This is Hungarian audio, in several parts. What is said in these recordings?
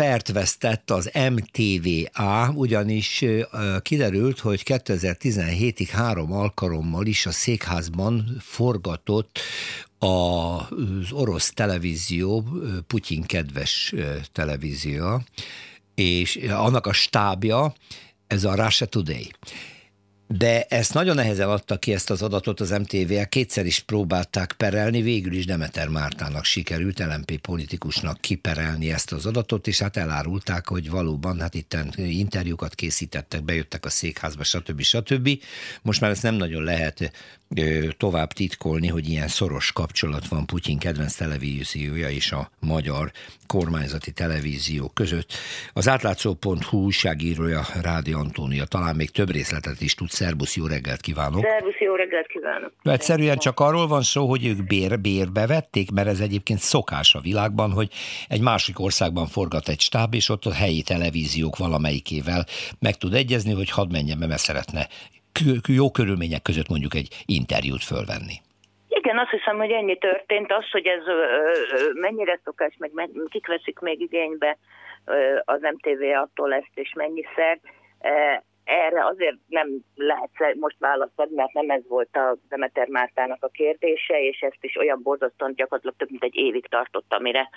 pert vesztett az MTVA, ugyanis kiderült, hogy 2017-ig három alkalommal is a székházban forgatott az orosz televízió, Putyin kedves televízió, és annak a stábja, ez a Russia Today. De ezt nagyon nehezen adta ki ezt az adatot az MTV-el, kétszer is próbálták perelni, végül is Demeter Mártának sikerült LMP politikusnak kiperelni ezt az adatot, és hát elárulták, hogy valóban, hát itt interjúkat készítettek, bejöttek a székházba, stb. stb. Most már ezt nem nagyon lehet tovább titkolni, hogy ilyen szoros kapcsolat van Putyin kedvenc televíziója és a magyar kormányzati televízió között. Az átlátszó.hu újságírója Rádi Antónia talán még több részletet is tud. Szerbusz, jó reggelt kívánok! Szerbusz, jó reggelt kívánok! Egyszerűen csak arról van szó, hogy ők bér, bérbe vették, mert ez egyébként szokás a világban, hogy egy másik országban forgat egy stáb, és ott a helyi televíziók valamelyikével meg tud egyezni, hogy hadd menjen mert szeretne jó körülmények között mondjuk egy interjút fölvenni. Igen, azt hiszem, hogy ennyi történt. Az, hogy ez mennyire szokás, meg kik veszik még igénybe az MTV attól ezt, és mennyiszer, erre azért nem lehet most választani, mert nem ez volt a Demeter Mártának a kérdése, és ezt is olyan borzasztóan gyakorlatilag több mint egy évig tartott, amire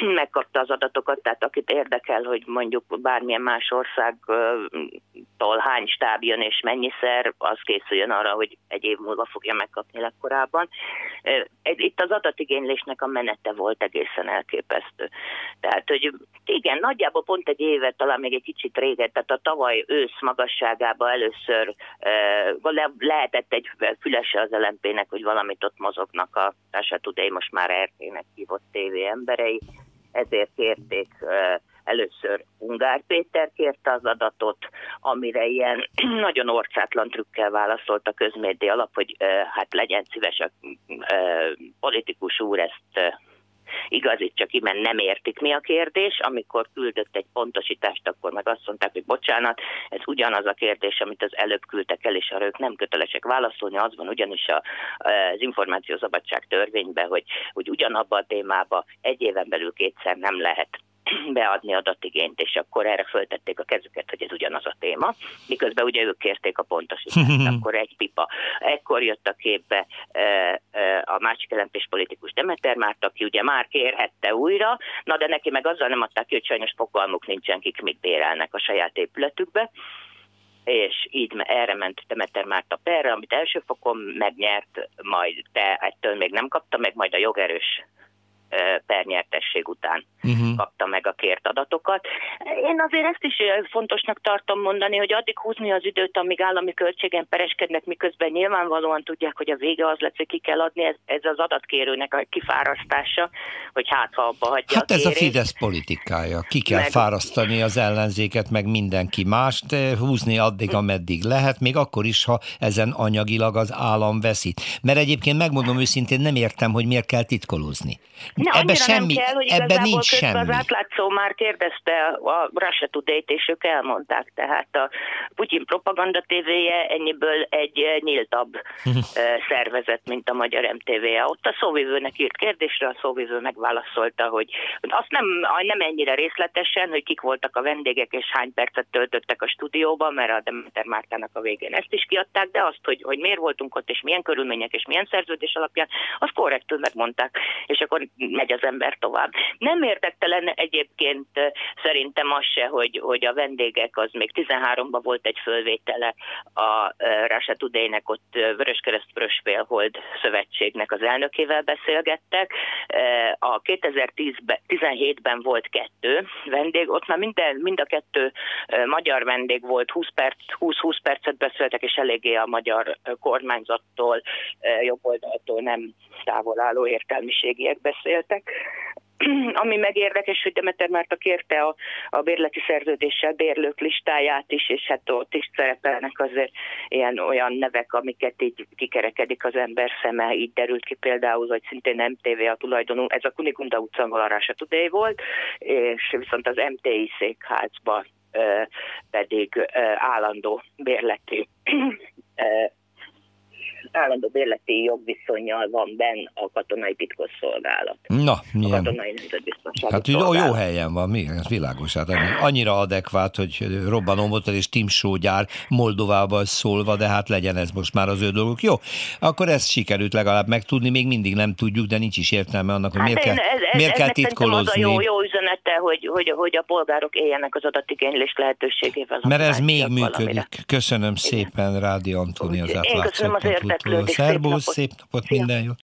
megkapta az adatokat, tehát akit érdekel, hogy mondjuk bármilyen más országtól hány stáb jön és mennyiszer, az készüljön arra, hogy egy év múlva fogja megkapni legkorábban. Itt az adatigénylésnek a menete volt egészen elképesztő. Tehát, hogy igen, nagyjából pont egy évet, talán még egy kicsit régen, tehát a tavaly ősz magasságába először le, lehetett egy fülese az LMP-nek, hogy valamit ott mozognak a Társa Today, most már RT-nek hívott tévé emberei, ezért kérték először Ungár Péter kérte az adatot, amire ilyen nagyon orcátlan trükkel válaszolt a közmédia alap, hogy hát legyen szíves a politikus úr ezt igazítsa ki, mert nem értik mi a kérdés. Amikor küldött egy pontosítást, akkor meg azt mondták, hogy bocsánat, ez ugyanaz a kérdés, amit az előbb küldtek el, és arra ők nem kötelesek válaszolni. Az van ugyanis a, az információszabadság törvényben, hogy, hogy ugyanabban a témában egy éven belül kétszer nem lehet beadni adatigényt, és akkor erre föltették a kezüket, hogy ez ugyanaz a téma, miközben ugye ők kérték a pontosítást, akkor egy pipa. Ekkor jött a képbe a másik jelentés politikus Demeter Márt, aki ugye már kérhette újra, na de neki meg azzal nem adták ki, hogy sajnos fogalmuk nincsen, kik mit bérelnek a saját épületükbe, és így erre ment Demeter Márta perre, amit első fokon megnyert, majd te ettől még nem kapta meg, majd a jogerős pernyertesség után uh-huh. kapta meg a kért adatokat. Én azért ezt is fontosnak tartom mondani, hogy addig húzni az időt, amíg állami költségen pereskednek, miközben nyilvánvalóan tudják, hogy a vége az lesz, hogy ki kell adni, ez, ez az adatkérőnek a kifárasztása, hogy hát ha abba hagyja Hát a ez a Fidesz politikája. Ki kell meg... fárasztani az ellenzéket, meg mindenki mást, húzni addig, ameddig lehet, még akkor is, ha ezen anyagilag az állam veszít. Mert egyébként megmondom őszintén, nem értem, hogy miért kell titkolózni. Ne, ebben semmi, nem kell, hogy ebben nincs semmi. Az átlátszó már kérdezte a Russia today és ők elmondták. Tehát a Putyin propaganda tévéje ennyiből egy nyíltabb szervezet, mint a magyar MTV. Ott a szóvivőnek írt kérdésre, a szóvivő megválaszolta, hogy azt nem, nem ennyire részletesen, hogy kik voltak a vendégek, és hány percet töltöttek a stúdióban, mert a Demeter Mártának a végén ezt is kiadták, de azt, hogy, hogy miért voltunk ott, és milyen körülmények, és milyen szerződés alapján, azt korrektül megmondták. És akkor megy az ember tovább. Nem érdektelen egyébként szerintem az se, hogy, hogy a vendégek, az még 13-ban volt egy fölvétele a Russia Today-nek, ott Vöröskereszt Vörösfélhold Szövetségnek az elnökével beszélgettek. A 2017-ben volt kettő vendég, ott már minden, mind a kettő magyar vendég volt, 20 perc, 20-20 percet beszéltek, és eléggé a magyar kormányzattól, jobboldaltól nem távol álló értelmiségiek beszéltek. Ami meg érdekes, hogy Demeter Márta kérte a, a bérleti szerződéssel bérlők listáját is, és hát ott is szerepelnek azért ilyen olyan nevek, amiket így kikerekedik az ember szeme, így derült ki például, hogy szintén MTV a tulajdonú, ez a Kunigunda utca Valarása Tudé volt, és viszont az MTI székházban állandó bérleti állandó bérleti jogviszonyjal van benn a katonai titkosszolgálat. Na, A milyen? katonai nemzetbiztonsági Hát jó, jó helyen van, mi? Ez világos. Hát annyi- annyira adekvát, hogy robbanó motor és Timsó gyár Moldovával szólva, de hát legyen ez most már az ő dolguk. Jó, akkor ezt sikerült legalább megtudni, még mindig nem tudjuk, de nincs is értelme annak, hogy Hát miért én, kell, ez, ez, miért kell ennek szerintem az a jó, jó üzenete, hogy, hogy, hogy a polgárok éljenek az adatigénylés lehetőségével. Mert ez még működik. valamire. Köszönöm szépen, Rádi Antoni az Én köszönöm az érdeklődést, szép napot. Szia. minden jó.